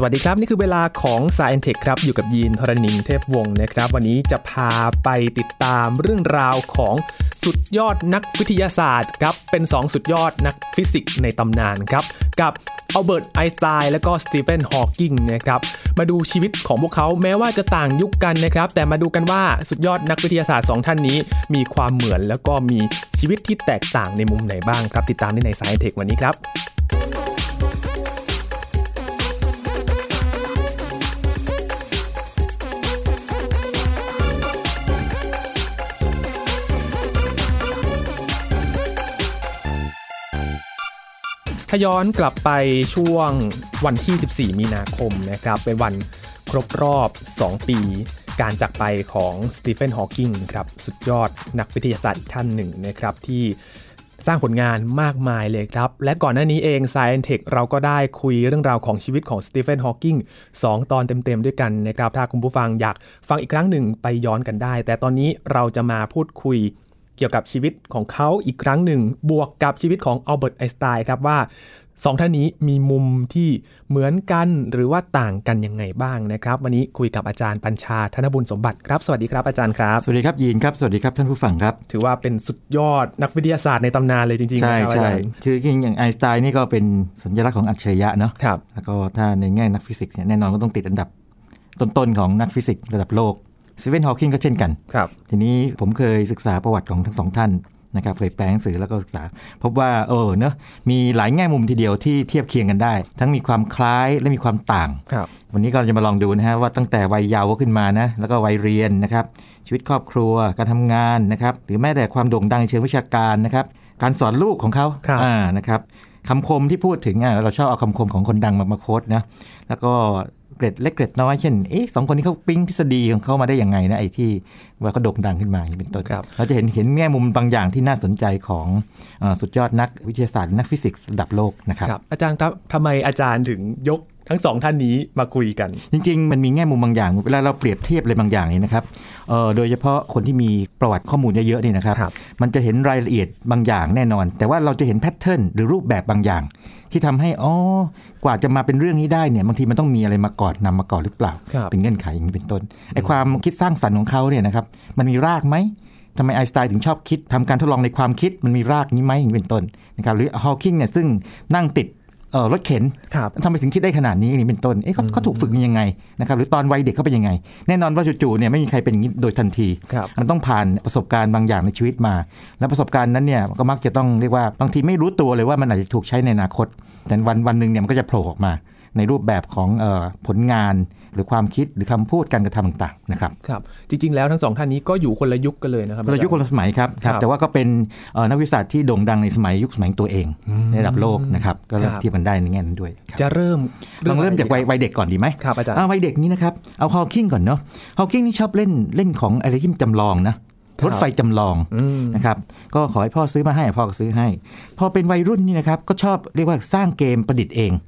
สวัสดีครับ นี่คือเวลาของ Sci and Tech ครับ อยู่กับยีนทรณินเทพวงศ์นะครับ วันนี้จะพาไปติดตามเรื่องราวของสุดยอดนักวิทยาศาสตร์ครับ เป็น 2 สุดยอดนักฟิสิกส์ในตำนานครับ กับอัลเบิร์ตไอน์สไตน์และก็สตีเฟนฮอว์กิงนะครับมาดูชีวิตของพวกเขาแม้ว่าจะต่างยุคกันนะครับ แต่มาดูกันว่าสุดยอดนักวิทยาศาสตร์ 2 ท่านนี้ มีความเหมือนแล้วก็มีชีวิตที่แตกต่างในมุมไหนบ้างครับ ติดตามได้ใน s าย e n t e c h วันนี้ครับ ถ้าย้อนกลับไปช่วงวันที่ 14 มีนาคมนะครับเป็นวันครบรอบ 2 ปี การจากไปของสตีเฟนฮอว์กิงครับสุดยอดนักวิทยาศาสตร์อีกท่านหนึ่งนะครับที่สร้างผลงานมากมายเลยครับ และก่อนหน้านี้เอง Sci and Tech เราก็ได้คุยเรื่องราวของชีวิตของสตีเฟนฮอว์กิง2ตอนเต็มๆด้วยกันนะครับ ถ้าคุณผู้ฟังอยากฟังอีกครั้งหนึ่งไปย้อนกันได้ แต่ตอนนี้เราจะมาพูดคุย เกี่ยวกับชีวิตของเขาอีกครั้งหนึ่ง บวกกับชีวิตของอัลเบิร์ตไอน์สไตน์ครับว่าสองท่านนี้มีมุมที่เหมือนกันหรือว่าต่างกันยังไงบ้างนะครับ วันนี้คุยกับอาจารย์ปัญชาธนบุญสมบัติครับสวัสดีครับอาจารย์ครับ สวัสดีครับยีนครับสวัสดีครับท่านผู้ฟังครับ ถือว่าเป็นสุดยอดนักวิทยาศาสตร์ในตำนานเลยจริงๆใช่นะครับอาใช่จารย์คือจริงๆอย่างไอน์สไตน์นี่ก็เป็นสัญลักษณ์ของอัจฉริยะเนาะครับแล้วก็ถ้าในแง่นักฟิสิกส์เนี่ยแน่นอนก็ต้องติดอันดับต้นๆของนักฟิสิกส์ระดับโลก สตีเฟนฮอว์กิงก็เช่นกันครับทีนี้ผมเคยศึกษาประวัติของทั้งสองท่านนะครับเคยแปลหนังสือแล้วก็ศึกษา พบว่าเออเนอะมีหลายแง่มุมทีเดียวที่เทียบเคียงกันได้ ทั้งมีความคล้ายและมีความต่างครับวันนี้ก็จะมาลองดูนะฮะว่าตั้งแต่วัยเยาว์ขึ้นมานะแล้วก็วัยเรียนนะครับชีวิตครอบครัวการทำงานนะครับหรือแม้แต่ความโด่งดังในเชิงวิชาการนะครับการสอนลูกของเขาครับอ่านะครับคำคมที่พูดถึงอะเราชอบเอาคำคมของคนดังมามาโค้ดนะแล้วก็ เกร็ดเล็กเกร็ดน้อยเช่นเอ๊ะสองคนนี้เขาปิ๊งทฤษฎีของเขามาได้ยังไงนะไอ้ที่ว่าเขาโด่งดังขึ้นมาอย่างนี้เป็นต้นครับเราจะเห็นเห็นแง่มุมบางอย่างที่น่าสนใจของเออสุดยอดนักวิทยาศาสตร์นักฟิสิกส์ระดับโลกนะครับครับอาจารย์ครับทำไมอาจารย์ถึงยกทั้งสองท่านนี้มาคุยกัน จริง ๆ มันมีแง่มุมบางอย่าง เวลาเราเปรียบเทียบอะไรบางอย่างนี่นะครับเอ่อโดยเฉพาะคนที่มีประวัติข้อมูลเยอะๆนี่นะครับครับมันจะเห็นรายละเอียดบางอย่างแน่นอน แต่ว่าเราจะเห็นแพทเทิร์นหรือรูปแบบบางอย่าง ที่ทำให้อ๋อกว่าจะมาเป็นเรื่องนี้ได้เนี่ยบางทีมันต้องมีอะไรมาก่อนนำมาก่อนหรือเปล่าครับเป็นเงื่อนไขอย่างนี้เป็นต้นไอ้ความคิดสร้างสรรค์ของเขาเนี่ยนะครับมันมีรากไหมทำไมไอน์สไตน์ถึงชอบคิดทำการทดลองในความคิดมันมีรากนี้ไหมอย่างนี้เป็นต้นนะครับหรือฮอว์กิงเนี่ยซึ่งนั่งติดเอ่อ รถเข็นครับทำไมถึงคิดได้ขนาดนี้นี่เป็นต้นเอ๊ะเขาเขาถูกฝึกมายังไงนะครับหรือตอนวัยเด็กเขาเป็นยังไง แน่นอนว่าจู่ๆเนี่ยไม่มีใครเป็นอย่างนี้โดยทันทีครับมันต้องผ่านประสบการณ์บางอย่างในชีวิตมา และประสบการณ์นั้นเนี่ยก็มักจะต้องเรียกว่าบางทีไม่รู้ตัวเลยว่ามันอาจจะถูกใช้ในอนาคต แต่วันวันหนึ่งเนี่ยมันก็จะโผล่ออกมาในรูปแบบของเออผลงานห รือความคิดหรือคำพูดการกระทำต่างๆนะครับครับจริงๆแล้วทั้งสองท่านนี้ก็อยู่คนละยุคกันเลยนะครับคนละยุคคนละสมัยครับครับครับแต่ว่าก็เป็นเอ่อนักวิทยาศาสตร์ที่โด่งดังในสมัยยุคสมัยของตัวเองในระดับโลกนะครับก็ครับเทียบกันได้ในแง่นั้นด้วยครับจะเริ่มลองเริ่มจากวัยวัยเด็กก่อนดีไหมครับอาจารย์วัยเด็กนี้นะครับเอาฮอว์กิงก่อนเนาะฮอว์กิงนี่ชอบเล่นเล่นของอะไรที่มันจำลองนะครับรถไฟจำลองอืมนะครับก็ขอให้พ่อซื้อมาให้พ่อก็ซื้อให้ พอเป็นวัยรุ่นนี่นะครับก็ชอบเรียกว่าสร้างเกมประดิษฐ์เองอืม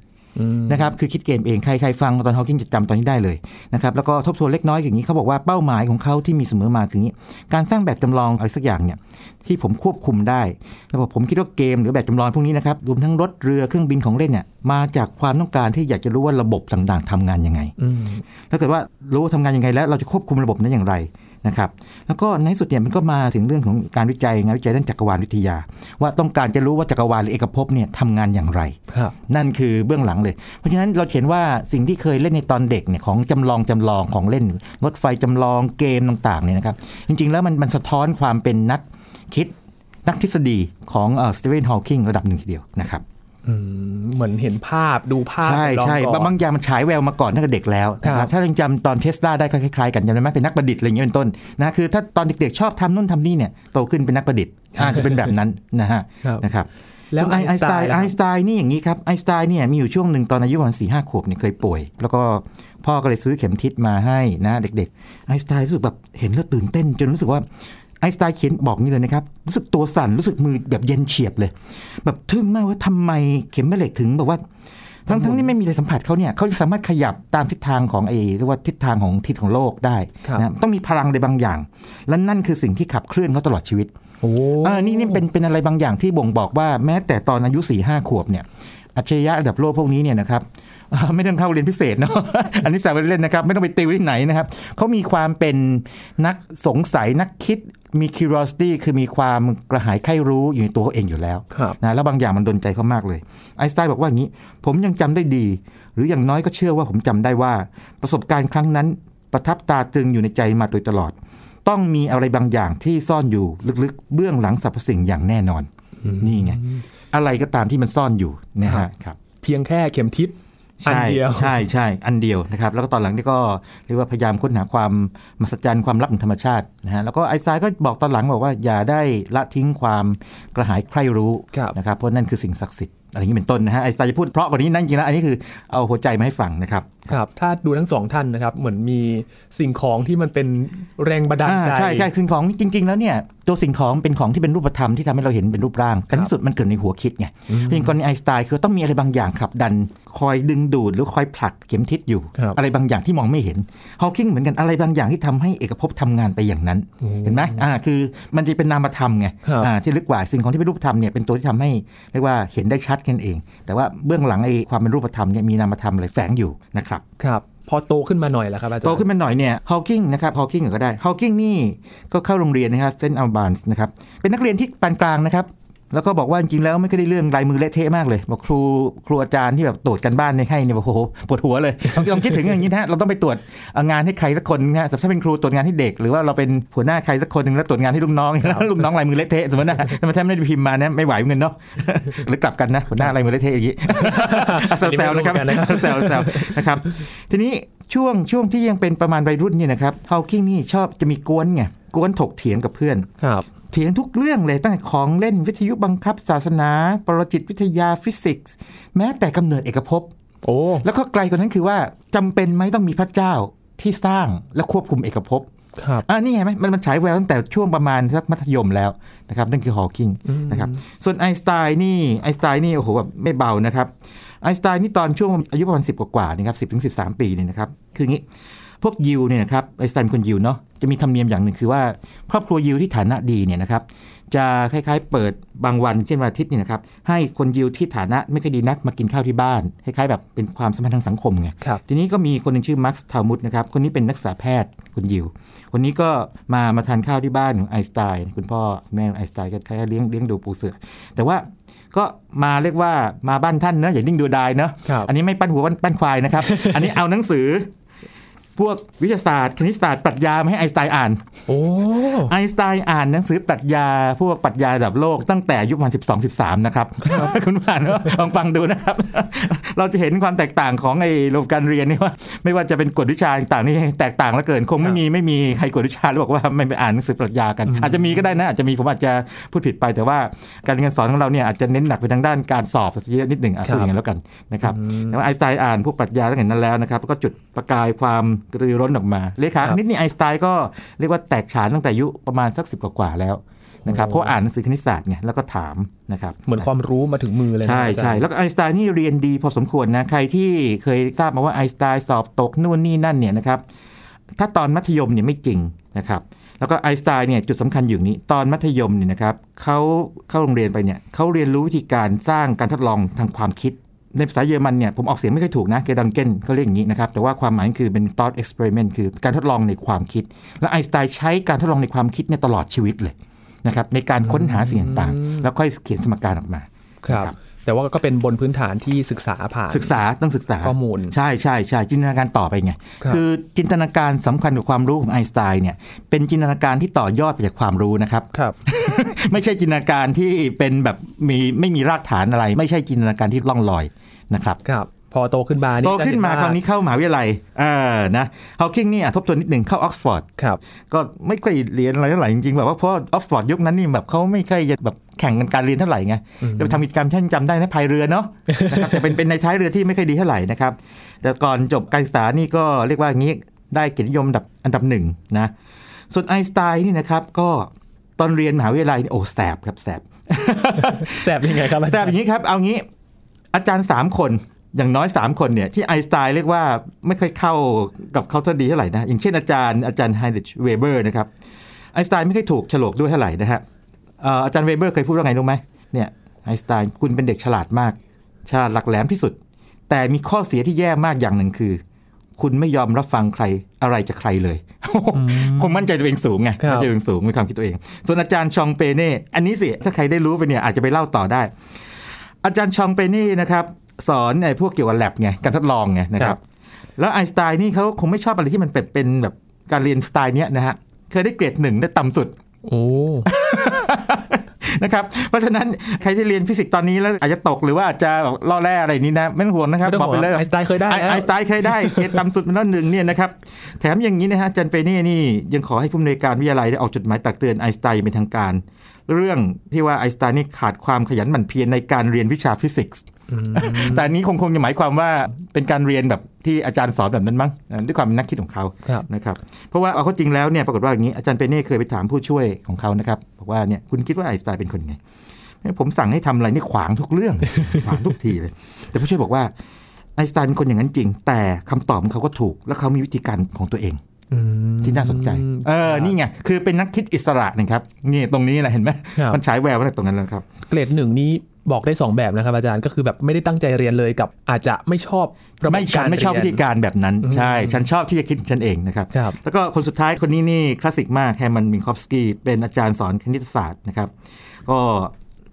นะครับคือคิดเกมเองใครใครฟังตอนฮอว์กิงจะจำตอนนี้ได้เลยนะครับแล้วก็ทบทวนเล็กน้อยอย่างนี้เขาบอกว่าเป้าหมายของเขาที่มีเสมอมาคืออย่างนี้ การสร้างแบบจำลองอะไรสักอย่างเนี่ยที่ผมควบคุมได้แล้วบอกผมคิดว่าเกมหรือแบบจำลองพวกนี้นะครับรวมทั้งรถเรือเครื่องบินของเล่นเนี่ยมาจากความต้องการที่อยากจะรู้ว่าระบบต่างๆทำงานยังไงอืมถ้าเกิดว่ารู้ว่าทำงานยังไงแล้วเราจะควบคุมระบบนั้นอย่างไร นะครับ แล้วก็ในที่สุดเนี่ยมันก็มาถึงเรื่องของการวิจัยงานวิจัยด้านจักรวาลวิทยา ว่าต้องการจะรู้ว่าจักรวาลหรือเอกภพเนี่ยทำงานอย่างไรครับนั่นคือเบื้องหลังเลย เพราะฉะนั้นเราเห็นว่าสิ่งที่เคยเล่นในตอนเด็กเนี่ยของจำลองจำลองของเล่นรถไฟจำลองเกมต่างๆเนี่ยนะครับ จริงๆแล้วมันมันสะท้อนความเป็นนักคิดนักทฤษฎีของสตีเฟนฮอว์กิงระดับหนึ่งทีเดียวนะครับอืม เหมือนเห็นภาพดูภาพใช่จำลองใช่ก่อนบางอย่างมันฉายแววมาก่อนตั้งแต่เด็กแล้วนะคครัรับบถ้ายังจำตอนเทสลาได้ก็คล้ายๆกันจำได้ไหมเป็นนักประดิษฐ์อะไรอย่างเงี้ยเป็นต้นนะคือถ้าตอนเด็กๆชอบทำนู่นทำนี่เนี่ยโตขึ้นเป็นนักประดิษฐ์อ่าจะเป็นแบบนั้นนะฮะครับนะครับแล้วส่วนไอไอน์น์สสไตไตน์น์ล่ะครับไอน์สไตน์นี่อย่างนี้ครับไอน์สไตน์เนี่ยมีอยู่ช่วงหนึ่งตอนอายุประมาณสี่ห้าขวบเนี่ยเคยป่วย แล้วก็พ่อก็เลยซื้อเข็มทิศมาให้นะเด็กๆไอน์สไตน์รู้สึกแบบเห็นแล้วตื่นเต้นจนรู้สึกว่า ไอน์สไตน์เขียนบอกนี่เลยนะครับ รู้สึกตัวสั่นรู้สึกมือแบบเย็นเฉียบเลย แบบทึ่งมากว่าทำไมเข็มแม่เหล็กถึงแบบว่า ทั้งทั้งที่ไม่มีอะไรสัมผัสเขาเนี่ยเขาสามารถขยับตามทิศทางของไอ้เรียกว่าทิศทางของทิศของโลกได้ครับนะต้องมีพลังใดบางอย่าง และนั่นคือสิ่งที่ขับเคลื่อนเขาตลอดชีวิตโอ้เออนี่นี่เป็นเป็นอะไรบางอย่างที่บ่งบอกว่าแม้แต่ตอนอายุ4ี่ห้าขวบเนี่ยอัจฉริยะระดับโลกพวกนี้เนี่ยนะครับอ่าไม่ต้องเข้าเรียนพิเศษเนาะ อันนี้แซวเล่นๆนะครับ ไม่ต้องไปติวที่ไหนนะครับ เขามีความเป็นนักสงสัยนักคิด มี curiosity คือมีความกระหายใคร่รู้อยู่ในตัวเขาเองอยู่แล้วครับนะแล้วบางอย่างมันดนใจเขามากเลยไอน์สไตน์บอกว่าอย่างนี้ ผมยังจำได้ดี หรืออย่างน้อยก็เชื่อว่าผมจำได้ว่า ประสบการณ์ครั้งนั้นประทับตาตรึงอยู่ในใจมาโดยตลอด ต้องมีอะไรบางอย่างที่ซ่อนอยู่ลึกๆ เบื้องหลังสรรพสิ่งอย่างแน่นอน นี่ไง อะไรก็ตามที่มันซ่อนอยู่นะฮะครับ เพียงแค่เข็มทิศ อันใช่เดียวใช่ใช่อันเดียวนะครับแล้วก็ตอนหลังนี่ก็เรียกว่าพยายามค้นหาความมหัศจรรย์ความลับของธรรมชาตินะฮะแล้วก็ไอน์สไตน์ก็บอกตอนหลังบอกว่าอย่าได้ละทิ้งความกระหายใคร่รู้ครับนะครับเพราะนั่นคือสิ่งศักดิ์สิทธิ์ อะไรอย่างนี้เป็นต้นนะฮะไอน์สไตน์จะพูดเพราะกว่านี้นั่นจริงๆแล้วอันนี้คือเอาหัวใจมาให้ฟังนะครับครับ ถ้าดูทั้งสองท่านนะครับ เหมือนมีสิ่งของที่มันเป็นแรงบันดาลอ่าใจใช่ใช่สิ่งของนี่จริง ๆ แล้วเนี่ยตัวสิ่งของเป็นของที่เป็นรูปธรรมที่ทำให้เราเห็นเป็นรูปร่างแต่ที่สุดมันเกิดในหัวคิดไงอย่างกรณีไอน์สไตน์คือต้องมีอะไรบางอย่างขับดัน คอยดึงดูดหรือคอยผลักเข็มทิศอยู่ครับอะไรบางอย่างที่มองไม่เห็นฮอว์กิงเหมือนกันอะไรบางอย่างที่ทำให้เอกภพทำงานไปอย่างนั้นเห็นไหมอ่าคือมันจะเป็นนามธรรมไงครับอ่าที่ลึกกว่าสิ่งของที่เป็นรูปธรรมเนี่ยเป็นตัวที่ทำให้เรียกว่าเห็นได้ชัดกันเอง แต่ว่าเบื้องหลังไอ้ความเป็นรูปธรรมเนี่ยมีนามธรรมอะไรแฝงอยู่นะครับครับพอโตขึ้นมาหน่อยแล้วครับอาจารย์โตขึ้นมาหน่อยเนี่ยฮอว์กิงนะครับฮอว์กิงก็ได้ฮอว์กิงนี่ก็เข้าโรงเรียนนะครับเซนต์อัลบานส์นะครับเป็นนักเรียนที่ปานกลางนะครับ แล้วก็บอกว่าจริงๆแล้วไม่เคยได้เรื่องลายมือเละเทะมากเลยบอกครูครูอาจารย์ที่แบบตรวจกันบ้านเนี่ยให้เนี่ยบอกโอ้โหปวดหัวเลยลองลองคิดถึงอย่างนี้นะฮะเราต้องไปตรวจงานให้ใครสักคนนะฮะสมมติถ้าเป็นครูตรวจงานให้เด็ก หรือว่าเราเป็นหัวหน้าใครสักคนหนึ่งแล้วตรวจงานให้ลูกน้องแล้วลูกน้องลายมือเละเทะสมมตินะทำไมแทบไม่ได้พิมพ์มานะไม่ไหวเหมือนกันเนาะหรือกลับกันนะหัวหน้าลายมือเละเทะอย่างนี้แซวๆนะครับอันนี้ไม่รู้เหมือนกันนะครับแซวๆนะครับ ทีนี้ช่วงช่วงที่ยังเป็นประมาณวัยรุ่นเนี่ยนะครับฮาวกิงนี่ชอบจะมีกวนไงก๊วนถกเถียงกับเพื่อนครับ เถียงทุกเรื่องเลยตั้งแต่ของเล่นวิทยุบังคับ ศาสนา ปรจิตวิทยาฟิสิกส์ แม้แต่กำเนิดเอกภพโอ้แล้วก็ไกลกว่านั้นคือว่าจำเป็นไหมต้องมีพระเจ้าที่สร้างและควบคุมเอกภพครับอ่านี่ไงไหมมันมันฉายแววตั้งแต่ช่วงประมาณสักมัธยมแล้วนะครับนั่นคือฮอว์กิงนะครับส่วนไอน์สไตน์นี่ไอน์สไตน์นี่โอ้โหแบบไม่เบานะครับไอน์สไตน์นี่ตอนช่วงอายุประมาณ10กว่าๆนี่ครับสิถึงสิปีเนี่ยนะครับคืออย่างนี้ พวกยิวเนี่ยนะครับไอน์สไตน์เป็นคนยิวเนาะจะมีธรรมเนียมอย่างหนึ่งคือว่า ครอบครัวยิวที่ฐานะดีเนี่ยนะครับจะคล้ายๆ เปิดบางวันเช่นวันอาทิตย์เนี่ยนะครับให้คนยิวที่ฐานะไม่ค่อยดีนักมากินข้าวที่บ้านคล้ายๆแบบเป็นความสัมพันธ์ทางสังคมไงครับทีนี้ก็มีคนหนึ่งชื่อมักซ์ทาวมุดนะครับคนนี้เป็นนักศึกษาแพทย์คนยิว คนนี้ก็มามาทานข้าวที่บ้านของไอน์สไตน์คุณพ่อแม่ไอน์สไตน์ก็คล้ายๆเลี้ยงเลี้ยงดูปูเสือ แต่ว่าก็มาเรียกว่ามาบ้านท่านเนอะอย่านิ่งดูดายเนอะครับอันนี้ไม่ปั้นหัวปั้นปั้นควายนะครับ อันนี้เอาหนังสือ พวกวิทยาศาสตร์คณิตศาสตร์ปรัชญามาให้ไอน์สไตน์อ่าน โอ้ไอน์สไตน์อ่านหนังสือปรัชญา พวกปรัชญาระดับโลกตั้งแต่อายุประมาณ12 13นะครับ คุณผ่านเนอะลองฟังดูนะครับ เราจะเห็นความแตกต่างของไอ้ระบบการเรียนนี่ว่า ไม่ว่าจะเป็นกฎวิชาต่างๆนี่แตกต่างแล้วเกินคงไม่มีไม่มีใครกฎวิชาแล้วบอกว่าไม่ไปอ่านหนังสือปรัชญากัน อาจจะมีก็ได้นะอาจจะมีผมอาจจะพูดผิดไปแต่ว่าการเรียนการสอนของเราเนี่ยอาจจะเน้นหนักไปทางด้านการสอบเยอะนิดหนึ่งอะพูดอย่างนั้นแล้วกันนะครับแต่ว่าไอน์สไตน์อ่านพวกปรัชญาตั้งแต่นั้นแล้วนะครับแล้วก็จุดประกายความกระตือรือร้นออกมาเลขาคณิตนี่ไอน์สไตน์ก็เรียกว่าแตกฉานตั้งแต่อายุประมาณสักสิบกว่าๆแล้วนะครับเพราะว่าอ่านหนังสือคณิตศาสตร์ไงแล้วก็ถามนะครับเหมือนความรู้มาถึงมือเลยนะใช่อาจารย์ใช่แล้วก็ไอน์สไตน์นี่เรียนดีพอสมควรนะใครที่เคยทราบมาว่าไอน์สไตน์สอบตกนู่นนี่นั่นเนี่ยนะครับถ้าตอนมัธยมเนี่ยไม่จริงนะครับแล้วก็ไอน์สไตน์เนี่ยจุดสำคัญอยู่นี้ตอนมัธยมเนี่ยนะครับเขาเข้าโรงเรียนไปเนี่ยเขาเรียนรู้วิธีการสร้างการทดลองทางความคิด ในภาษาเยอรมันเนี่ยผมออกเสียงไม่ค่อยถูกนะเกดังเกนเขาเรียกอย่างนี้นะครับ แต่ว่าความหมายคือเป็น thought experiment คือการทดลองในความคิด และไอน์สไตน์ใช้การทดลองในความคิดเนี่ยตลอดชีวิตเลยนะครับในการค้นหาสิ่งต่างๆแล้วค่อยเขียนสมการออกมาครับนะครับแต่ว่าก็เป็นบนพื้นฐานที่ศึกษาผ่าน ศึกษาต้องศึกษาข้อมูล ใช่ใช่ใช่จินตนาการต่อไปไงครับคือจินตนาการสำคัญกว่าความรู้ของไอน์สไตน์เนี่ยเป็นจินตนาการที่ต่อยอดไปจากความรู้นะครับครับ ไม่ใช่จินตนาการที่เป็นแบบมีไม่มีรากฐานอะไร ไม่ใช่จินตนาการที่ล่องลอย นะครับครับพอโตขึ้นมาโตขึ้นมาจะเห็ราวนี้เข้ามหาวิทยาลัยเออนะฮอว์กิงนี่อะทบทวนนิดหนึ่งเข้าออกซฟอร์ดครับก็ไม่ค่อยเรียนอะไรเท่าไหร่จริงๆแบบว่าเพราะออกซฟอร์ดยุคนั้นนี่แบบเขาไม่ค่อยจะแบบแข่งกันการเรียนเท่าไหร่ไงจะไปทำกิจกรรมที่ท่านจำได้นะพายเรือเนาะนะครับแต่เป็นเป็นนายท้ายเรือที่ไม่ค่อยดีเท่าไหร่นะครับแต่ก่อนจบการศึกษานี่ก็เรียกว่างี้ได้เกียรตินิยมอันดับอันดับหนึ่งนะส่วนไอน์สไตน์นี่นะครับก็ตอนเรียนมหาวิทยาลัยนี่โอ้แสบครับแสบแสบยังไงครับแสบอาจารย์อย่างนี้ครับเอางี้ อาจารย์ 3 คนอย่างน้อย 3 คนเนี่ยที่ไอน์สไตน์เรียกว่าไม่ค่อยเข้ากับเขาจะดีเท่าไหร่นะ อย่างเช่นอาจารย์อาจารย์ไฮน์ริชเวเบอร์นะครับไอน์สไตน์ไม่ค่อยถูกโฉลกด้วยเท่าไหร่นะฮะเอ่ออาจารย์เวเบอร์เคยพูดว่าไงรู้ไหมเนี่ยไอน์สไตน์คุณเป็นเด็กฉลาดมาก ฉลาดหลักแหลมที่สุด แต่มีข้อเสียที่แย่มากอย่างหนึ่งคือ คุณไม่ยอมรับฟังใครอะไรจากใครเลยคงมั่นใจตัวเองสูงไงครับมั่นใจตัวเองสูงมีความคิดตัวเอง ส่วนอาจารย์ชองเปเน่อันนี้สิถ้าใครได้รู้ไปเนี่ยอาจจะไปเล่าต่อได้ อาจารย์ชองเปเน่นะครับสอนไอ้พวกเกี่ยวกับแลบไงการทดลองไงนะคครัรับบแล้วไอน์สไตน์นี่เขาคงไม่ชอบอะไรที่มันเป็นเป็นแบบการเรียนสไตล์เนี้ยนะฮะเคยได้เกรดหนึ่งได้ต่ำสุด โอ้นะครับ เพราะฉะนั้นใครที่เรียนฟิสิกส์ตอนนี้แล้วอาจจะตกหรือว่าอาจจะแบบล่อแร่อะไรนี้นะไม่ต้องห่วงนะครับไม่ต้องบอกไปเลยห่วงไอน์สไตน์เคยได้ไอแล้วไอน์สไตน์เคยได้เกรดต่ำสุดเป็นนั่นหนึ่งเนี่ยนะครับแถมอย่างนี้นะฮะอาจารย์แปร์เนต์นี่ยังขอให้ผู้อำนวยการวิทยาลัยได้ออกจดหมายตักเตือนไอน์สไตน์อย่างเป็นทางการ เรื่องที่ว่าไอน์สไตน์นี่ขาดความขยันหมั่นเพียรในการเรียนวิชาฟิสิกส์อืมแต่อันนี้คงคงจะหมายความว่าเป็นการเรียนแบบที่อาจารย์สอนแบบนั้นมั้งอ่าด้วยความเป็นนักคิดของเขาครับนะครับเพราะว่าเอาเข้าจริงแล้วเนี่ยปรากฏว่าอย่างนี้อาจารย์เปเน่เคยไปถามผู้ช่วยของเขานะครับบอกว่าเนี่ยคุณคิดว่าไอน์สไตน์เป็นคนไงผมสั่งให้ทำอะไรนี่ขวางทุกเรื่องขวางทุกทีเลย แต่ผู้ช่วยบอกว่าไอน์สไตน์เป็นคนอย่างนั้นจริง แต่คำตอบของเขาก็ถูก และเขามีวิธีการของตัวเองอืม ที่น่าสนใจ เออ นี่ไง คือเป็นนักคิดอิสระนะครับ นี่ตรงนี้แหละเห็นไหมครับมันฉายแววมาจากตรงนั้นแล้วครับ เกรดหนึ่งนี้บอกได้สองแบบนะครับอาจารย์ก็คือแบบไม่ได้ตั้งใจเรียนเลยกับอาจจะไม่ชอบระบบไม่ฉันไม่ชอบวิธีการแบบนั้น ใช่ ฉันชอบที่จะคิดฉันเองนะครับครับแล้วก็คนสุดท้ายคนนี้นี่คลาสสิกมากแฮร์มันน์มินคอฟสกี้เป็นอาจารย์สอนคณิตศาสตร์นะครับ ก็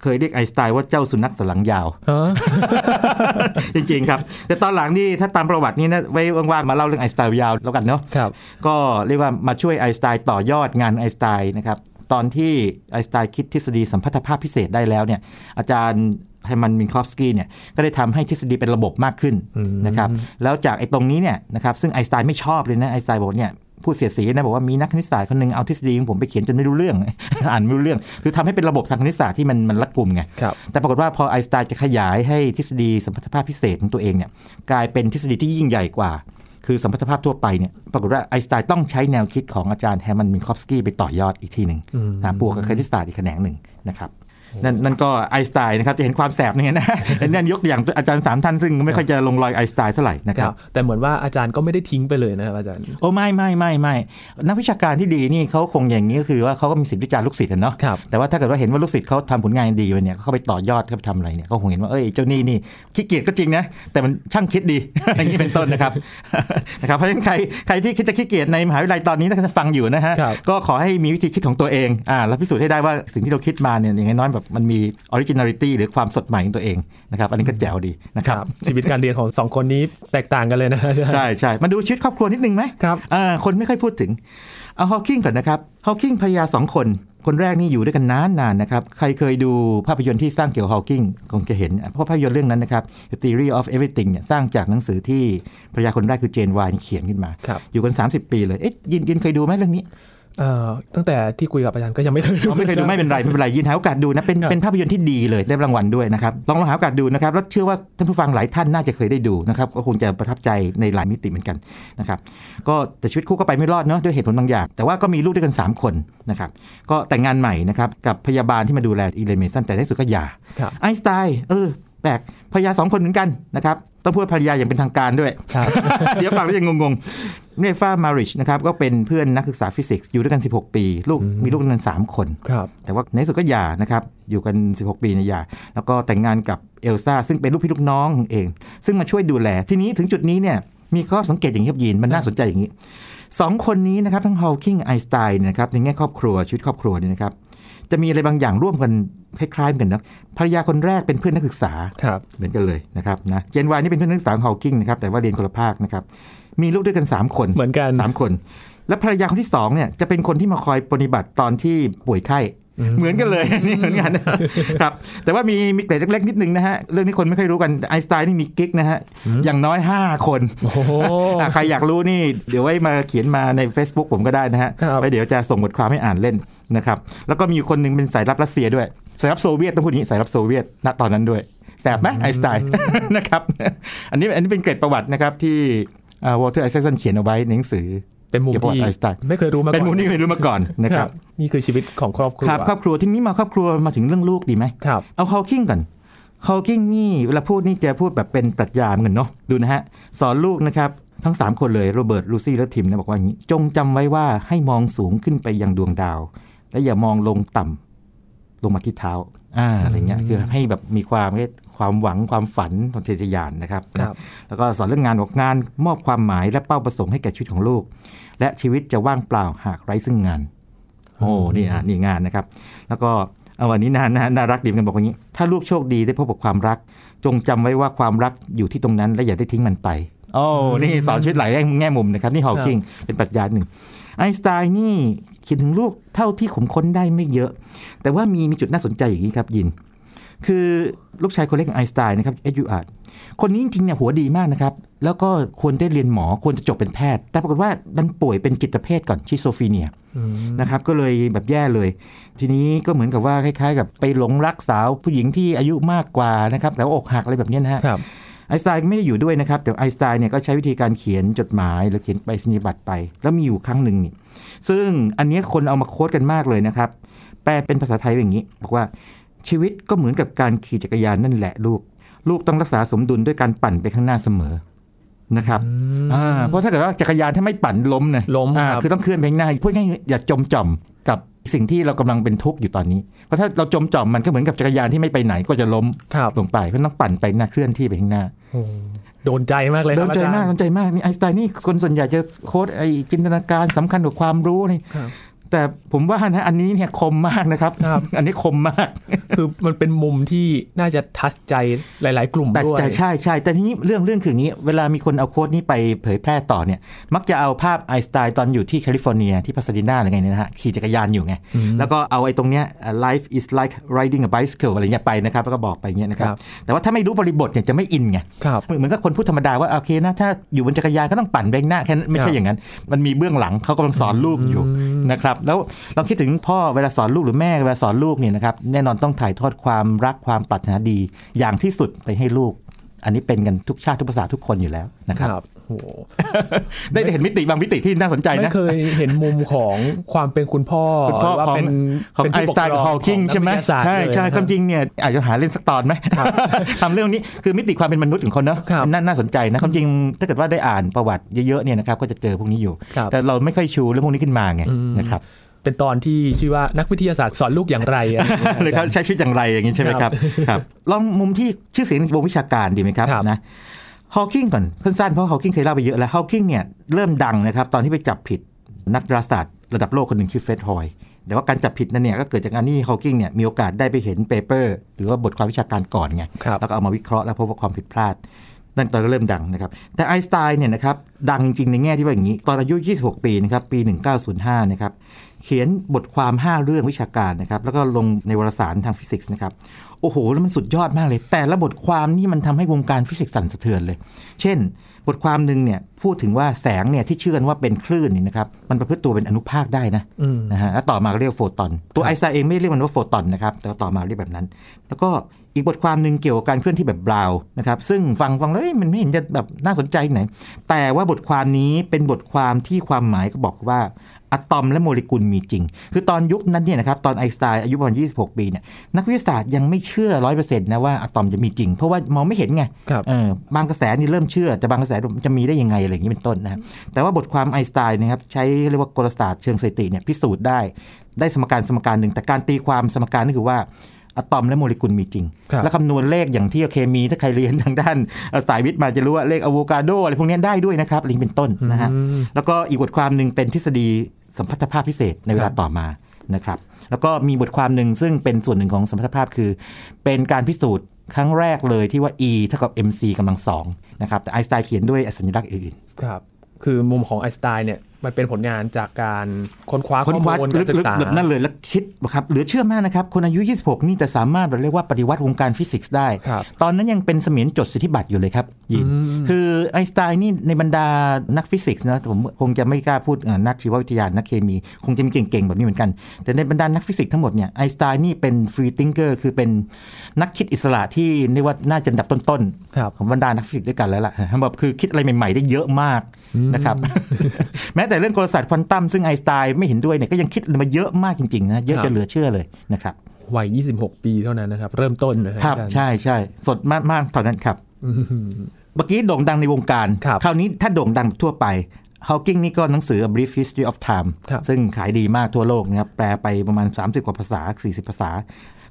เคยเรียกไอน์สไตน์ว่าเจ้าสุนัขสันหลังยาวฮะจริงๆครับ แต่ตอนหลังนี่ถ้าตามประวัตินี่นะไว้ว่างๆมาเล่าเรื่องไอน์สไตน์ยาวแล้วกันเนาะครับก็เรียกว่ามาช่วยไอน์สไตน์ต่อยอดงานไอน์สไตน์นะครับตอนที่ไอน์สไตน์คิดทฤษฎีสัมพัทธภาพพิเศษได้แล้วเนี่ยอาจารย์แฮร์มันน์มินคอฟสกี้เนี่ยก็ได้ทำให้ทฤษฎีเป็นระบบมากขึ้นอืมนะครับแล้วจากไอ้ตรงนี้เนี่ยนะครับซึ่งไอน์สไตน์ไม่ชอบเลยนะไอน์สไตน์บอกเนี่ย ผู้เสียดสีนะบอกว่ามีนักคณิตศาสตร์คนหนึ่งเอาทฤษฎีของผมไปเขียนจนไม่รู้เรื่อง อ่านไม่รู้เรื่อง คือทำให้เป็นระบบทางคณิตศาสตร์ที่มันมันรัดกุมไงครับแต่ปรากฏว่าพอไอน์สไตน์จะขยายให้ทฤษฎีสัมพัทธภาพพิเศษของตัวเองเนี่ยกลายเป็นทฤษฎีที่ยิ่งใหญ่กว่า คือสัมพัทธภาพทั่วไปเนี่ยปรากฏว่าไอน์สไตน์ต้องใช้แนวคิดของอาจารย์แฮร์มันน์มินคอฟสกี้ไปต่อยอดอีกทีหนึ่งอืมนะบวกกับคณิตศาสตร์อีกแขนงหนึ่งนะครับ นั่นนั่นก็ไอน์สไตน์นะครับจะเห็นความแสบเนี่ยนะนั่นยกตัวอย่างอาจารย์สามท่านซึ่งไม่ค่อยจะลงรอยไอน์สไตน์เท่าไหร่นะคครัรับบแต่เหมือนว่าอาจารย์ก็ไม่ได้ทิ้งไปเลยนะครับอาจารย์โอ้ไม่ไม่ไม่ไม่นักวิชาการที่ดีนี่เขาคงอย่างนี้ก็คือว่าเขาก็มีสิทธิวิจารณ์ลูกศิษย์อะเนาะครับแต่ว่าถ้าเกิดว่าเห็นว่าลูกศิษย์เขาทำผลงานดีไปเนี่ยเขาไปต่อยอดเขาไปทำอะไรเนี่ยก็คงเห็นว่าเอ้ยเจ้านี่นี่ขี้เกียจก็จริงนะแต่มันช่างคิดดีอย่างนี้เป็นต้นนะครับนะครับเพราะฉะนั้นใครใครที่คิดจะขี้เกียจในมหาวิทยาลัยตอนนี้ถ้าฟังอยู่นะฮะครับก็ขอให้มีวิธีคิดของตัวเองอ่าแล้วพิสูจน์ให้ได้ว่าสิ่งที่เราคิดมาเนี่ยอย่างน้อยๆแบบมันมีoriginality หรือความสดใหม่ของตัวเองนะครับอันนี้ก็แจ๋วดีนะครับชีวิตการเรียนของสองคนนี้แตกต่างกันเลยนะอาจารย์ใช่ใช่มาดูชีวิตครอบครัวนิดนึงไหมครับอ่าคนไม่ค่อยพูดถึงเอาฮอว์กิงก่อนนะครับฮอว์กิงภรรยาสองคนคนแรกนี่อยู่ด้วยกันนานนานๆนะครับ ใครเคยดูภาพยนตร์ที่สร้างเกี่ยวกับฮอว์กิงคงจะเห็น เพราะภาพยนตร์เรื่องนั้นนะครับ The Theory of Everything เนี่ยสร้างจากหนังสือที่ภรรยาคนแรกคือเจนไวลด์เขียนขึ้นมาครับอยู่กัน 30 ปีเลย เอ๊ะยินยินเคยดูไหมเรื่องนี้เอ่อ ตั้งแต่ที่คุยกับอาจารย์ก็ยังไม่เคยดูอ๋อไม่เคยดูไม่เป็นไรไม่เป็นไรยินหาโอกาสดูนะเป็นครับเป็นภาพยนตร์ที่ดีเลยได้รางวัลด้วยนะครับลองลองหาโอกาสดูนะครับแล้วเชื่อว่าท่านผู้ฟังหลายท่านน่าจะเคยได้ดูนะครับก็คงจะประทับใจในหลายมิติเหมือนกันนะครับก็แต่ชีวิตคู่ก็ไปไม่รอดเนาะด้วยเหตุผลบางอย่าง แต่ว่าก็มีลูกด้วยกัน 3 คนนะครับก็แต่งงานใหม่นะครับกับพยาบาลที่มาดูแลอีเลนเมสันแต่ในที่สุดก็หย่าครับไอน์สไตน์เออแปลกภรรยาสองคนเหมือนกันนะครับ ต้องพูดภรรยาอย่างเป็นทางการด้วยครับเดี๋ยวฟังแล้วยังงงๆมิเลวามาริชนะครับก็เป็นเพื่อนนักศึกษาฟิสิกส์อยู่ด้วยกัน 16 ปี ลูกอืมมีลูกด้วยกัน3คนครับแต่ว่าในที่สุดก็หย่านะครับ อยู่กัน 16 ปีในหย่า แล้วก็แต่งงานกับเอลซ่าซึ่งเป็นลูกพี่ลูกน้องเอง ซึ่งมาช่วยดูแล ทีนี้ถึงจุดนี้เนี่ยมีข้อสังเกตอย่างนี้ครับยินมันน่าสนใจอย่างนี้สองคนนี้นะครับทั้งฮอว์กิงไอน์สไตน์นะครับในแง่ครอบครัวชีวิตครอบครัวเนี่ยนะครับ จะมีอะไรบางอย่างร่วมกันคล้ายๆกันนะภรรยาคนแรกเป็นเพื่อนนักศึกษาครับเหมือนกันเลยนะครับนะเจนวายนี่เป็นเพื่อนนักศึกษาของฮอลคิงนะครับแต่ว่าเรียนคนละภาคนะครับมีลูกด้วยกันสามคนเหมือนกันสามคน และภรรยาคนที่สองเนี่ยจะเป็นคนที่มาคอยปฏิบัติตอนที่ป่วยไข้อืมเหมือนกันเลยนี่เหมือนกันครับแต่ว่ามีมีเกร็ดเล็กๆนิดนึงนะฮะเรื่องนี้คนไม่ค่อยรู้กันไอน์สไตน์นี่มีกิ๊กนะฮะอย่างน้อย 5 คนโอ้โหอะใครอยากรู้นี่เดี๋ยวไว้มาเขียนมาใน Facebook ผมก็ได้นะฮะครับไว้เดี๋ยวจะส่งบทความให้อ่านเล่น นะครับแล้วก็มีอยู่คนหนึ่งเป็นสายลับรัสเซียด้วยสายลับโซเวียตต้องพูดอย่างนี้สายลับโซเวียตณตอนนั้นด้วยแสบไหมไอน์สไตน์นะครับอันนี้อันนี้เป็นเกร็ดประวัตินะครับที่วอลเตอร์ไอแซคสันเขียนเอาไว้ในหนังสือเป็นมุมเกี่ยวกับที่ไอน์สไตน์ไม่เคยรู้มาก่อนเป็นมุมที่ไม่รู้มาก่อนนะคครัรับบนี่คือชีวิตของครอบครัวครับครอบครัวที่นี้มาครอบครัวมาถึงเรื่องลูกดีไหมครับเอาฮอว์กิงก่อนฮอว์กิงนี่เวลาพูดนี่จะพูดแบบเป็นปรัชญาเหมือนกันเนาะดูนะฮะสอนลูกนะครับทั้ง 3 คนเลยโรเบิร์ตลูซี่และทิมนะบอกว่าอย่างนี้จงจำไว้ว่าให้มองสูงขึ้นไปยังดวงดาว และอย่ามองลงต่ำลงมาที่เท้าอ่าอะไรเงี้ยคือให้แบบมีความความหวังความฝันของเทศยานนะครับคนะรับแล้วก็สอนเรื่องงานบอกงานมอบความหมายและเป้าประสงค์ให้แก่ชีวิตของลูก และชีวิตจะว่างเปล่าหากไร้ซึ่งงาน โอ้นี่อะนี่งานนะครับ แล้วก็เอาวันนี้น่าน่าน่ารักดีเหมือนกันบอกอย่างนี้ ถ้าลูกโชคดีได้พบกับความรัก จงจำไว้ว่าความรักอยู่ที่ตรงนั้น และอย่าได้ทิ้งมันไปโอ้นี่สอนชีวิตหลายแง่มุมนะครับ นี่ฮอว์กิงเป็นปรัชญาหนึ่ง ไอน์สไตน์นี่เขียนถึงลูกเท่าที่ผมค้นได้ไม่เยอะ แต่ว่ามีมีจุดน่าสนใจอย่างนี้ครับยิน คือลูกชายคนเล็กของไอน์สไตน์นะครับเอ็ดยูอาร์ดคนนี้จริงๆเนี่ยหัวดีมากนะครับ แล้วก็ควรได้เรียนหมอควรจะจบเป็นแพทย์ แต่ปรากฏว่าดันป่วยเป็นจิตเภทก่อน schizophrenia อืมนะครับก็เลยแบบแย่เลย ทีนี้ก็เหมือนกับว่าคล้ายๆ กับไปหลงรักสาวผู้หญิงที่อายุมากกว่านะครับแต่ว่าอกหักอะไรแบบเนี้ยนะฮะครับ ไอน์สไตน์ไม่ได้อยู่ด้วยนะครับ แต่ไอน์สไตน์เนี่ยก็ใช้วิธีการเขียนจดหมายหรือเขียนไปสนิบัตรไป แล้วมีอยู่ครั้งหนึ่งนี่ซึ่งอันเนี้ยคนเอามาโค้ดกันมากเลยนะครับ แปลเป็นภาษาไทยอย่างนี้ บอกว่าชีวิตก็เหมือนกับการขี่จักรยานนั่นแหละลูก ลูกต้องรักษาสมดุลด้วยการปั่นไปข้างหน้าเสมอนะครับอ่าเพราะถ้าเกิดว่าจักรยานถ้าไม่ปั่นล้มนะล้มอ่าครับคือต้องเคลื่อนไปข้างหน้าพูดง่ายๆอย่าจมจ่อมกับ สิ่งที่เรากำลังเป็นทุกข์อยู่ตอนนี้ เพราะถ้าเราจมจ่อมมันก็เหมือนกับจักรยานที่ไม่ไปไหนก็จะล้มครับลงไปเพราะต้องปั่นไปหน้าเคลื่อนที่ไปข้างหน้าโอ้โดนใจมากเลยครับโดนใจอาจารย์มากโดนใจมากนี่ไอน์สไตน์นี่คนส่วนใหญ่จะ quote ไอ้จินตนาการสำคัญกว่าความรู้นี่ครับ แต่ผมว่านะอันนี้เนี่ยคมมากนะครับครับอันนี้คมมาก คือมันเป็นมุมที่น่าจะ touch ใจหลาย ๆ กลุ่มแต่ด้วยแต่ใช่ใช่แต่ทีนี้เรื่องเรื่องคืออย่างนี้ เวลามีคนเอา quote นี้ไปเผยแพร่ต่อเนี่ย มักจะเอาภาพไอน์สไตน์ตอนอยู่ที่แคลิฟอร์เนียที่พาซาดินาอะไรไงเนี่ยนะฮะขี่จักรยานอยู่ไง แล้วก็เอาไอ้ตรงเนี้ย life is like riding a bicycle อะไรเงี้ยไปนะครับ แล้วก็บอกไปเงี้ยนะครับครับแต่ว่าถ้าไม่รู้บริบทเนี่ยจะไม่อินไงครับเหมือนเหมือนกับคนพูดธรรมดาว่าโอเคนะถ้าอยู่บนจักรยานก็ต้องปั่นแบงหน้าแค่นั้นไม่ครัใช่บอย่างนั้น มันมีเบื้องหลังเขากำลังสอนลูกอยู่นะครับแล้วลองคิดถึงพ่อเวลาสอนลูกหรือแม่เวลาสอนลูกเนี่ยนะครับแน่นอนต้องถ่ายทอดความรักความปรารถนาดีอย่างที่สุดไปให้ลูก อันนี้เป็นกันทุกชาติทุกภาษาทุกคนอยู่แล้วนะครับ โอ้โหได้ได้เห็นมิติบางมิติที่น่าสนใจไม่นะเคยเห็นมุมของความเป็นคุณพ่อคุณพ่อหรืว่าของเป็นของเป็นไอผู้น์สไตน์ปกับครฮอองว์กิงของใช่ไหมนักวิทยาศาสตร์ใช่ใช่เลยนะความจริงเนี่ยอาจจะหาเล่นสักตอนไหมทำเรื่องนี้คือมิติความเป็นมนุษย์ของคนเนอะครับน่าน่าสนใจนะความจริงถ้าเกิดว่าได้อ่านประวัติเยอะๆเนี่ยนะครับก็จะเจอพวกนี้อยู่ครับแต่เราไม่ค่อยชูเรื่องพวกนี้ขึ้นมาไงอืมนะครับเป็นตอนที่ชื่อว่านักวิทยาศาสตร์สอนลูกอย่างไรอะไรอย่างเงี้ยเลยเขาใช้ชีวิตอย่างไรอย่างนี้ใช่ไหมครับครับลองมุมที่ชื่อเสียงในวงวิชาการดีไหมครับครับนะ ฮอว์กิงก่อนสั้นๆเพราะฮอว์กิงเคยเล่าไปเยอะแล้วฮอว์กิงเนี่ยเริ่มดังนะครับตอนที่ไปจับผิดนักดาราศาสตร์ระดับโลกคนหนึ่งชื่อเฟร็ดฮอยแต่ว่าการจับผิดนั่นเนี่ยก็เกิดจากการที่ฮอว์กิงเนี่ยมีโอกาสได้ไปเห็น paper หรือว่าบทความวิชาการก่อนไงครับแล้วก็เอามาวิเคราะห์แล้วพบว่าความผิดพลาด นั่นตอนก็เริ่มดังนะครับแต่ไอน์สไตน์เนี่ยนะครับดังจริงในแง่ที่ว่าอย่างนี้ ตอนอายุ 26 ปีนะครับปี 1905นะครับเขียนบทความ 5 เรื่องวิชาการนะครับแล้วก็ลงในวารสารทางฟิสิกส์นะครับ โอ้โห แล้วมันสุดยอดมากเลย แต่ละบทความนี่มันทำให้วงการฟิสิกส์สั่นสะเทือนเลย เช่น บทความหนึ่งเนี่ยพูดถึงว่าแสงเนี่ยที่เชื่อกันว่าเป็นคลื่นนี่นะครับมันประพฤติตัวเป็นอนุภาคได้นะอืมนะฮะแล้วต่อมาก็เรียกโฟตอน ตัวไอน์สไตน์เองไม่ได้เรียกมันว่าโฟตอนนะครับแต่ว่าต่อมาเรียกแบบนั้น แล้วก็อีกบทความหนึ่งเกี่ยวกับการเคลื่อนที่แบบบราวน์นะครับซึ่งฟังฟังแล้วเอ้ยมันไม่เห็นจะแบบน่าสนใจที่ไหน แต่ว่าบทความนี้เป็นบทความที่ความหมายก็บอกว่า อะตอมและโมเลกุลมีจริง คือตอนยุคนั้นเนี่ยนะครับตอนไอน์สไตน์อายุประมาณ 26 ปีเนี่ยนักวิทยาศาสตร์ยังไม่เชื่อร้อยเปอร์เซ็นต์นะว่าอะตอมจะมีจริง เพราะว่ามองไม่เห็นไงครับเออบางกระแสนี่เริ่มเชื่อ แต่บางกระแสมันจะมีได้ยังไงอะไรอย่างนี้เป็นต้นนะครับแต่ว่าบทความไอน์สไตน์นะครับใช้เรียกว่ากลศาสตร์เชิงสถิติเนี่ยพิสูจน์ได้ได้สมการสมการหนึ่งแต่การตีความสมการนี่คือว่า อะตอมและโมเลกุลมีจริงครับและคำนวณเลขอย่างที่เคมีถ้าใครเรียนทางด้านเอ่อสายวิทย์มาจะรู้ว่าเลขอาโวกาโดรอะไรพวกนี้ได้ด้วยนะครับนี่เป็นต้นนะฮะอืมแล้วก็อีกบทความหนึ่งเป็นทฤษฎีสัมพัทธภาพพิเศษในเวลาครับต่อมานะครับ แล้วก็มีบทความหนึ่งซึ่งเป็นส่วนหนึ่งของสัมพัทธภาพคือ เป็นการพิสูจน์ครั้งแรกเลยที่ว่า E เท่ากับ mc กำลังสองนะครับแต่ไอน์สไตน์เขียนด้วยสัญลักษณ์อื่นครับคือมุมของไอน์สไตน์เนี่ย มันเป็นผลงานจากการค้นคว้าๆข้ค้อนคว้ามูลการศึลึกกษาๆแบบนั้นเลยแล้วคิดครับเหลือเชื่อมากนะครับ คนอายุ 26 นี่แต่สามารถแบบเรียกว่าปฏิวัติวงการฟิสิกส์ได้ครับตอนนั้นยังเป็นเสมียนจดสิทธิบัตรอยู่เลยครับยินอืมคือไอน์สไตน์นี่ในบรรดานักฟิสิกส์นะผมคงจะไม่กล้าพูดเอ่อนักชีววิทยานักเคมี คงจะมีเก่งๆแบบนี้เหมือนกัน แต่ในบรรดานักฟิสิกส์ทั้งหมดเนี่ยไอน์สไตน์นี่เป็น free thinker คือเป็นนักคิดอิสระที่เรียกว่าน่าจะอันดับต้นครับๆของบรรดานักฟิสิกส์ด้วยกันแล้วล่ะแบบคือคิดอะไรใหม่ๆ ได้เยอะมากนะครับแม้แต่เรื่องกลศาสตร์ควอนตัมซึ่งไอน์สไตน์ไม่เห็นด้วยเนี่ยก็ยังคิดมาเยอะมากจริงๆนะเยอะครับจะเหลือเชื่อเลยนะครับวัย 26 ปีเท่านั้นนะครับ เริ่มต้นนะฮะครับอาจารย์ใช่ใช่สดมากๆตอนนั้นครับอืมเมื่อกี้โด่งดังในวงการ ครับคราวนี้ถ้าโด่งดังทั่วไป Hawking นี่ก็หนังสือ A Brief History of Time ครับซึ่งขายดีมากทั่วโลกนะครับ แปลไปประมาณ 30 กว่าภาษา 40 ภาษา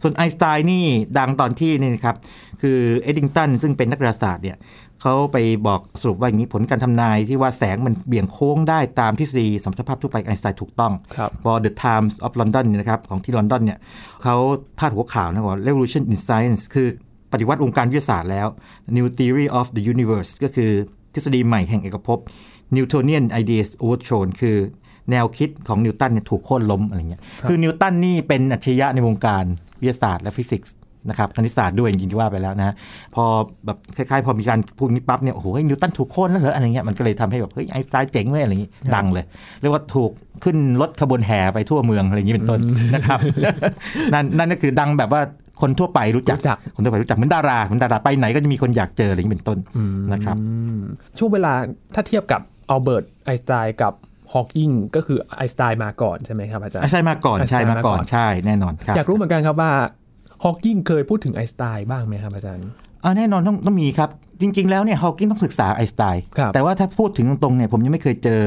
ส่วนไอน์สไตน์นี่ดังตอนที่นี่นะครับ คือเอ็ดดิงตันซึ่งเป็นนักดาราศาสตร์เนี่ย เขาไปบอกสรุปว่าอย่างนี้ผลการทำนายที่ว่าแสงมันเบี่ยงโค้งได้ตามทฤษฎีสมรรถภาพทั่วไปไอน์สไตน์ถูกต้องครับพอ The Times of London เนี่ยนะครับของที่ลอนดอนเนี่ยเขาพาดหัวข่าวนะว่า Revolution in Science คือปฏิวัติวงการวิทยาศาสตร์แล้ว New Theory of the Universe ก็คือทฤษฎีใหม่แห่งเอกภพ Newtonian Ideas Overthrown คือแนวคิดของนิวตันเนี่ยถูกโค่นล้มอะไรเงี้ย คือนิวตันนี่เป็นอัจฉริยะในวงการวิทยาศาสตร์และฟิสิกส์ นะครับคณิตศาสตร์ด้วยจริงๆที่ว่าไปแล้วนะฮะพอแบบคล้ายๆ พอมีการพูดนี้ปั๊บเนี่ยโอ้โหเฮ้ยนิวตันถูกโค่นแล้วเหรออะไรเงี้ยมันก็เลยทำให้แบบเฮ้ยไอน์สไตน์เจ๋งเว้ยอะไรอย่างงี้ดังเลย เรียกว่าถูกขึ้นรถขบวนแห่ไปทั่วเมืองอะไรอย่างนี้เป็นต้นนะครับนั่นนั่นก็คือดังแบบว่าคนทั่วไปรู้จักรู้จักคนทั่วไปรู้จักเหมือนดาราเหมือนดาราไปไหนก็จะมีคนอยากเจออะไรอย่างนี้เป็นต้นนะครับอืมช่วงเวลาถ้าเทียบกับอัลเบิร์ตไอน์สไตน์กับฮอว์กิงก็คือไอน์สไตน์มาก่อนใช่ไหมครับอาจารย์ใช่มาก่อนใช่มาก่อนใช่แน่นอนครับอยากรู้เหมือนกันครับว่า ฮอว์กิงเคยพูดถึงไอน์สไตน์บ้างไหมครับอาจารย์อ่าแน่นอนต้องต้องมีครับ จริง ๆ แล้วเนี่ยฮอว์กิงต้องศึกษาไอน์สไตน์ครับแต่ว่าถ้าพูดถึงตรงๆเนี่ยผมยังไม่เคยเจอ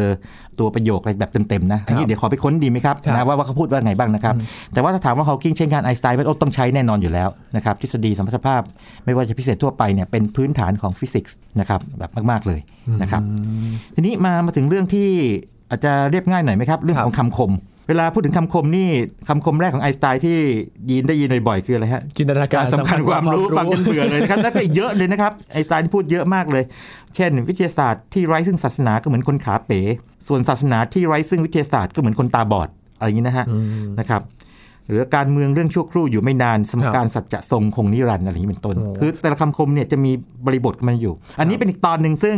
ตัวประโยคอะไรแบบเต็มๆนะอันนี้เดี๋ยวขอไปค้นดีไหมครับครับนะว่าว่าเขาพูดว่าไงบ้างนะครับ แต่ว่าถ้าถามว่าฮอว์กิงใช้งานไอน์สไตน์เป็นโอ้ต้องใช้แน่นอนอยู่แล้วนะครับทฤษฎีสัมพัทธภาพ ไม่ว่าจะพิเศษทั่วไปเนี่ยเป็นพื้นฐานของฟิสิกส์นะครับแบบมากๆเลยนะครับทีนี้มามาถึงเรื่องที่อาจจะเรียบง่ายหน่อยไหมครับ เรื่องของคำคม เวลาพูดถึงคำคมนี่คำคมแรกของไอน์สไตน์ที่ยินได้ยินบ่อยๆคืออะไรฮะจินตนาการสำคัญความรู้ฟังจนเบื่อเลยนะครับแล้วก็อีกเยอะเลยนะครับไอน์สไตน์พูดเยอะมากเลย เช่น วิทยาศาสตร์ที่ไร้ซึ่งศาสนาก็เหมือนคนขาเป๋ ส่วนศาสนาที่ไร้ซึ่งวิทยาศาสตร์ก็เหมือนคนตาบอดอะไรอย่างนี้นะฮะนะครับ หรือการเมืองเรื่องชั่วครู่อยู่ไม่นาน สมการสัจจะทรงคงนิรันดร์อะไรอย่างนี้เป็นต้นโอ้คือแต่ละคำคมเนี่ยจะมีบริบทของมันอยู่ อันนี้เป็นอีกตอนหนึ่งซึ่ง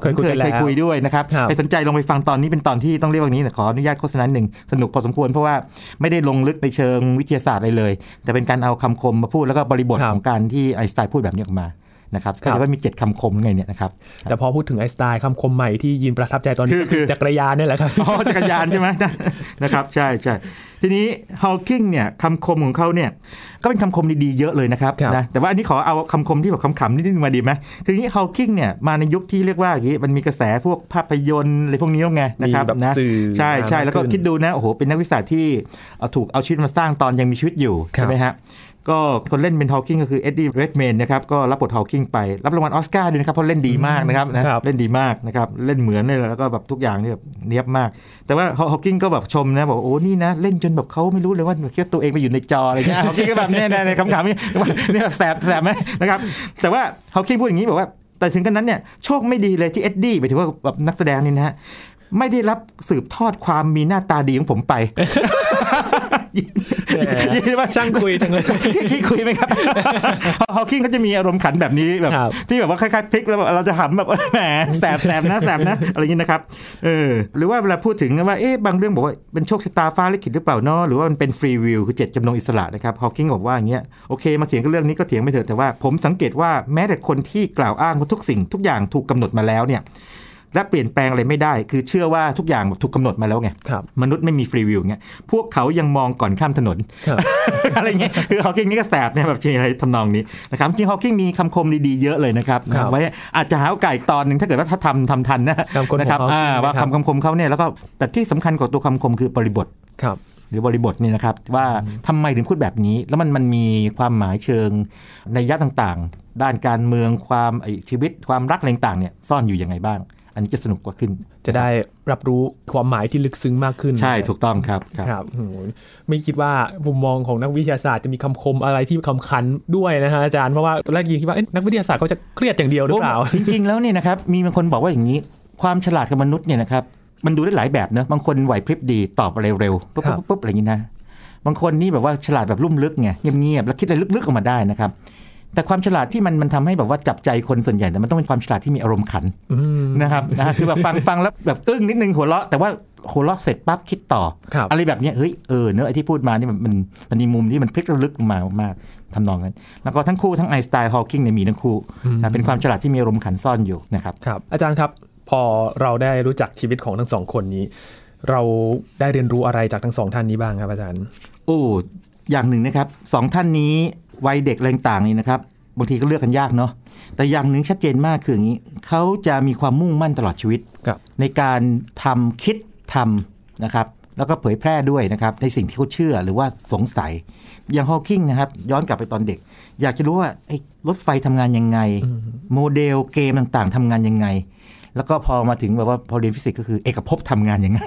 เคยคุยกันแล้วเคยคุยด้วยนะครับครับใครสนใจลองไปฟังตอนนี้เป็นตอนที่ต้องเรียกว่าอย่างนี้แต่ขออนุญาตโฆษณาหนึ่งสนุกพอสมควรเพราะว่าไม่ได้ลงลึกในเชิงวิทยาศาสตร์อะไรเลย แต่เป็นการเอาคำคมมาพูดแล้วก็บริบทครับของการที่ไอน์สไตน์พูดแบบนี้ออกมา นะครับครัก็บจะว่ามีเจ็ดคำคมไงเนี่ยนะครับแต่พอพูดถึงไอน์สไตล์คำคมใหม่ที่ยินประทับใจตอนนี้คือก็คือคือจักรยานนี่แหละครับอ๋อจักรยานใช่ไหมนะครับใช่ใช่ทีนี้ฮอ w กิงเนี่ยคำคมของเขาเนี่ยก็เป็นคำคมดีๆเยอะเลยนะครับครับนะแต่ว่าอันนี้ขอเอาคำคมที่แบบขำๆนิดนึงมาดีไหมคืออย่างนี้ฮอ w กิงเนี่ยมาในยุคที่เรียกว่าอย่างนี้มันมีกระแสพวกภาพยนตร์อะไรพวกนี้แล้วไงนะครับมีแบบนะสื่อใช่ใช่มากแล้วก็ขึ้นคิดดูนะโอ้โหเป็นนักวิทยาศาสตร์ที่เอาถูกเอาชีวิตมาสร้างตอนยังมีชีวิตอยู่ครับใช่ไหมฮะ ก็คนเล่นเป็นฮอ w กิงก็คือเอ็ดดี้เรดแมนนะครับก็รับบทฮอ w กิงไป รับรางวัลออสการ์ด้วยนะครับเพราะเล่นดีมากนะครับนะครับเล่นดีมากนะครับเล่นเหมือนเลยแล้วก็แบบทุกอย่างนี่แบบเนียบมาก แต่ว่าฮอ w กิงก็แบบชมนะบอกโอ้นี่นะ เล่นจนแบบเขาไม่รู้เลยว่าคิดว่าตัวเองไปอยู่ในจออะไรเงี้ยฮอ w กิงก็แบบเนี่ยเนี่ยเนี่ยคำถามนี้ว่าเนี่ยแบบแสบแสบไหมนะครับแต่ว่าฮอ w กิงพูดอย่างนี้บอกว่า แต่ถึงกระนั้นเนี่ยโชคไม่ดีเลยที่เอ็ดดี้หมายถึงว่าแบบนักแสดงนี่นะฮะไม่ได้รับสืบทอดความมีหน้าตาดีของผมไปแหม ยินว่าช่างคุยจังเลยที่คุยไหมครับฮอ w กิงเขาจะมีอารมณ์ขันแบบนี้แบบครับที่แบบว่าคล้ายๆพลิกแล้วแบบเราจะหำแบบแหมแสบแสบนะแสบนะอะไรอย่างนี้นะครับเออหรือว่าเวลาพูดถึงว่าเอ๊ะบางเรื่องบอกว่าเป็นโชคชะตาฟ้าลิขิตหรือเปล่าเนาะหรือว่ามันเป็นฟรีวิวคือเจ็ดจำนงอิสระนะครับฮอ w กิงบอกว่าอย่างเงี้ยโอเคมาเถียงกันเรื่องนี้ก็เถียงไม่เถอะแต่ว่า ผมสังเกตว่าแม้แต่คนที่กล่าวอ้างว่าทุกสิ่งทุกอย่างถูกกำหนดมาแล้วเนี่ย และเปลี่ยนแปลงอะไรไม่ได้ คือเชื่อว่าทุกอย่างแบบถูกกำหนดมาแล้วไงครับมนุษย์ไม่มีฟรีวิวเงี้ยพวกเขายังมองก่อนข้ามถนนครับอะไรเงี้ยคือฮอว์กิงนี่ก็แสบเนี่ยแบบอะไรทำนองนี้นะครับจริงฮอว์กิงมีคำคมดีๆเยอะเลยนะครับครับไว้อาจจะหาโอกาสอีกตอนหนึ่งถ้าเกิดว่าถ้าทำทำทันนะคำคมของนะครับ Hawking อ่าว่านะครับคำคำคมเขาเนี่ยแล้วก็แต่ที่สำคัญกว่าตัวคำคมคือบริบทครับหรือบริบทนี่นะครับว่าทำไมถึงพูดแบบนี้ แล้วมันมันมีความหมายเชิงในยยะต่างๆ ด้านการเมืองความไอ้ชีวิตความรักอะไรต่างๆเนี่ยซ่อนอยู่ยังไงบ้าง อันนี้จะสนุกกว่าขึ้น จะได้รับรู้ความหมายที่ลึกซึ้งมากขึ้น ใช่ถูกต้องครับครับครับโอ้โหไม่คิดว่ามุมมองของนักวิทยาศาสตร์จะมีคำคมอะไรที่คำคันด้วยนะฮะอาจารย์เพราะว่าตอนแรกยินคิดว่าเอ๊ะนักวิทยาศาสตร์เขาจะเครียดอย่างเดียวหรือเปล่า จริง ๆ แล้วเนี่ยนะครับมีบางคนบอกว่าอย่างนี้ ความฉลาดของมนุษย์เนี่ยนะครับมันดูได้หลายแบบเนะบางคนไหวพริบดีตอบอะไรเร็วปุ๊บครับปุ๊บปุ๊บอะไรอย่างนี้นะบางคนนี่แบบว่าฉลาดแบบลุ่มลึกไงเงียบๆแล้วคิดอะไรลึกๆออกมาได้นะครับ แต่ความฉลาดที่มันมันทำให้แบบว่าจับใจคนส่วนใหญ่แต่มันต้องเป็นความฉลาดที่มีอารมณ์ขันอืมนะครับนะฮะคือแบบฟังฟังแล้วแบบอึ้งนิดนึงหัวเราะแต่ว่าหัวเราะเสร็จปั๊บคิดต่อครับอะไรแบบเนี้ยเฮ้ยเออเนอะไอ้ที่พูดมานี่มันมันมันมีมุมที่มันพลิกระลึกลงมามากๆทำนองนั้น แล้วก็ทั้งคู่ทั้งไอน์สไตน์ฮอว์กิงเนี่ยมีทั้งคู่นะเป็นความฉลาดที่มีอารมณ์ขันซ่อนอยู่นะครับครับ อาจารย์ครับพอเราได้รู้จักชีวิตของทั้งสองคนนี้ เราได้เรียนรู้อะไรจากทั้งสองท่านนี้บ้างครับอาจารย์โอ้อย่างหนึ่งนะครับสองท่านนี้ วัยเด็กอะไรต่างๆนี่นะครับบางทีก็เลือกกันยากเนาะแต่อย่างหนึ่งชัดเจนมากคืออย่างนี้เขาจะมีความมุ่งมั่นตลอดชีวิตครับในการทำคิดทำนะครับ แล้วก็เผยแพร่ด้วยนะครับในสิ่งที่เขาเชื่อหรือว่าสงสัย อย่างฮอว์กิงนะครับ ย้อนกลับไปตอนเด็ก อยากจะรู้ว่าไอ้รถไฟทำงานยังไง โมเดลเกมต่างๆทำงานยังไง แล้วก็พอมาถึงแบบว่าพอเรียนฟิสิกส์ก็คือเอกภพทำงานยังไง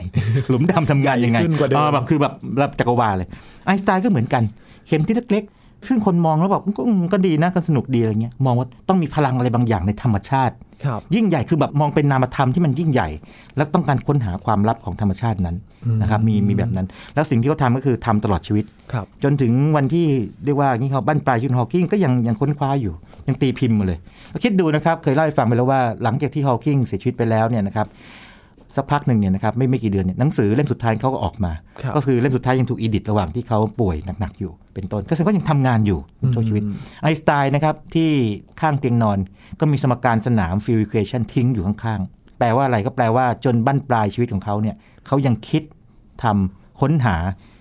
หลุมดำทำงานยังไงใหญ่ขึ้นกว่าเดิมอ่แบบคือแบบระดับจักรวาลเลยไอน์สไตน์ก็เหมือนกันเข็มที่เล็กๆ ซึ่งคนมองแล้วแบบก็อืมก็ดีนะก็สนุกดีอะไรเงี้ยมองว่าต้องมีพลังอะไรบางอย่างในธรรมชาติครับยิ่งใหญ่คือแบบมองเป็นนามธรรมที่มันยิ่งใหญ่ แล้วต้องการค้นหาความลับของธรรมชาตินั้นนะครับมีมีแบบนั้น แล้วสิ่งที่เขาทำก็คือทำตลอดชีวิตครับจนถึงวันที่เรียกว่านี่เขาบั้นปลายชีวิตฮอว์กิงก็ยังยังค้นคว้าอยู่ ยังตีพิมพ์มาเลยแล้วคิดดูนะครับเคยเล่าให้ฟังไปแล้วว่าหลังจากที่ฮอว์กิงเสียชีวิตไปแล้วเนี่ยนะครับ สักพักหนึ่งเนี่ยนะครับไม่ไม่กี่เดือนเนี่ยหนังสือเล่มสุดท้ายเขาก็ออกมาครับก็คือเล่มสุดท้ายยังถูก edit ระหว่างที่เขาป่วยหนักๆอยู่ เป็นต้น ก็แสดงว่ายังทำงานอยู่ช่วงชีวิตไอน์สไตน์นะครับที่ข้างเตียงนอนก็มีสมการสนาม field equation ทิ้งอยู่ข้างๆแปลว่าอะไรก็แปลว่าจนบั้นปลายชีวิตของเขาเนี่ยเขายังคิดทำค้นหา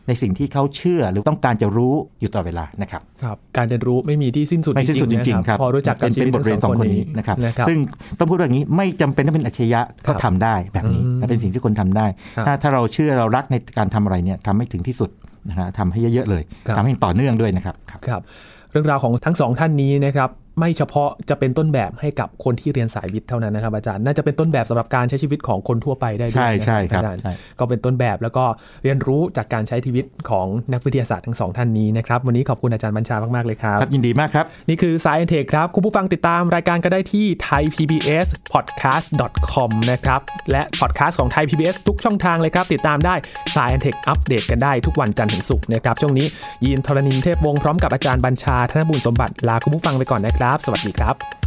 ในสิ่งที่เขาเชื่อหรือต้องการจะรู้อยู่ตลอดเวลานะครับครับ การเรียนรู้ไม่มีที่สิ้นสุดไม่สิ้นสุดจริงๆครับพอรู้จักกับเป็นชีวิตเป็นบทเรียนสองคนนี้นะครับนะครับซึ่งต้องพูดว่าอย่างนี้ไม่จำเป็นต้องเป็นอัจฉริยะก็ทำได้แบบนี้อืมและเป็นสิ่งที่คนทำได้ครับถ้าถ้าเราเชื่อเรารักในการทำอะไรเนี่ยทำให้ถึงที่สุดนะฮะทำให้เยอะๆเลยครับทำให้ต่อเนื่องด้วยนะครับครับครับ เรื่องราวของทั้งสองท่านนี้นะครับ ไม่เฉพาะจะเป็นต้นแบบให้กับคนที่เรียนสายวิทย์เท่านั้นนะครับ อาจารย์น่าจะเป็นต้นแบบสำหรับการใช้ชีวิตของคนทั่วไปได้ด้วยใช่ใช่นะครับอาจารย์ใช่ก็เป็นต้นแบบแล้วก็เรียนรู้จากการใช้ชีวิตของนักวิทยาศาสตร์ทั้งสองท่านนี้นะครับวันนี้ขอบคุณอาจารย์บัญชามากๆเลยครับครับยินดีมากครับนี่คือ Science Tech ครับคุณผู้ฟังติดตามรายการก็ได้ที่ thaipbspodcast.com นะครับและพอดแคสต์ของ Thai PBS ทุกช่องทางเลยครับติดตามได้ Science Tech อัปเดตกันได้ทุกวันจันทร์ถึงศุกร์นะครับช่วงนี้ยีนทรณินเทพวงศ์พร้อมกับอาจารย์บัญชาธนบุญสมบัติลาคุณผู้ฟังไปก่อนนะครับ สวัสดีครับ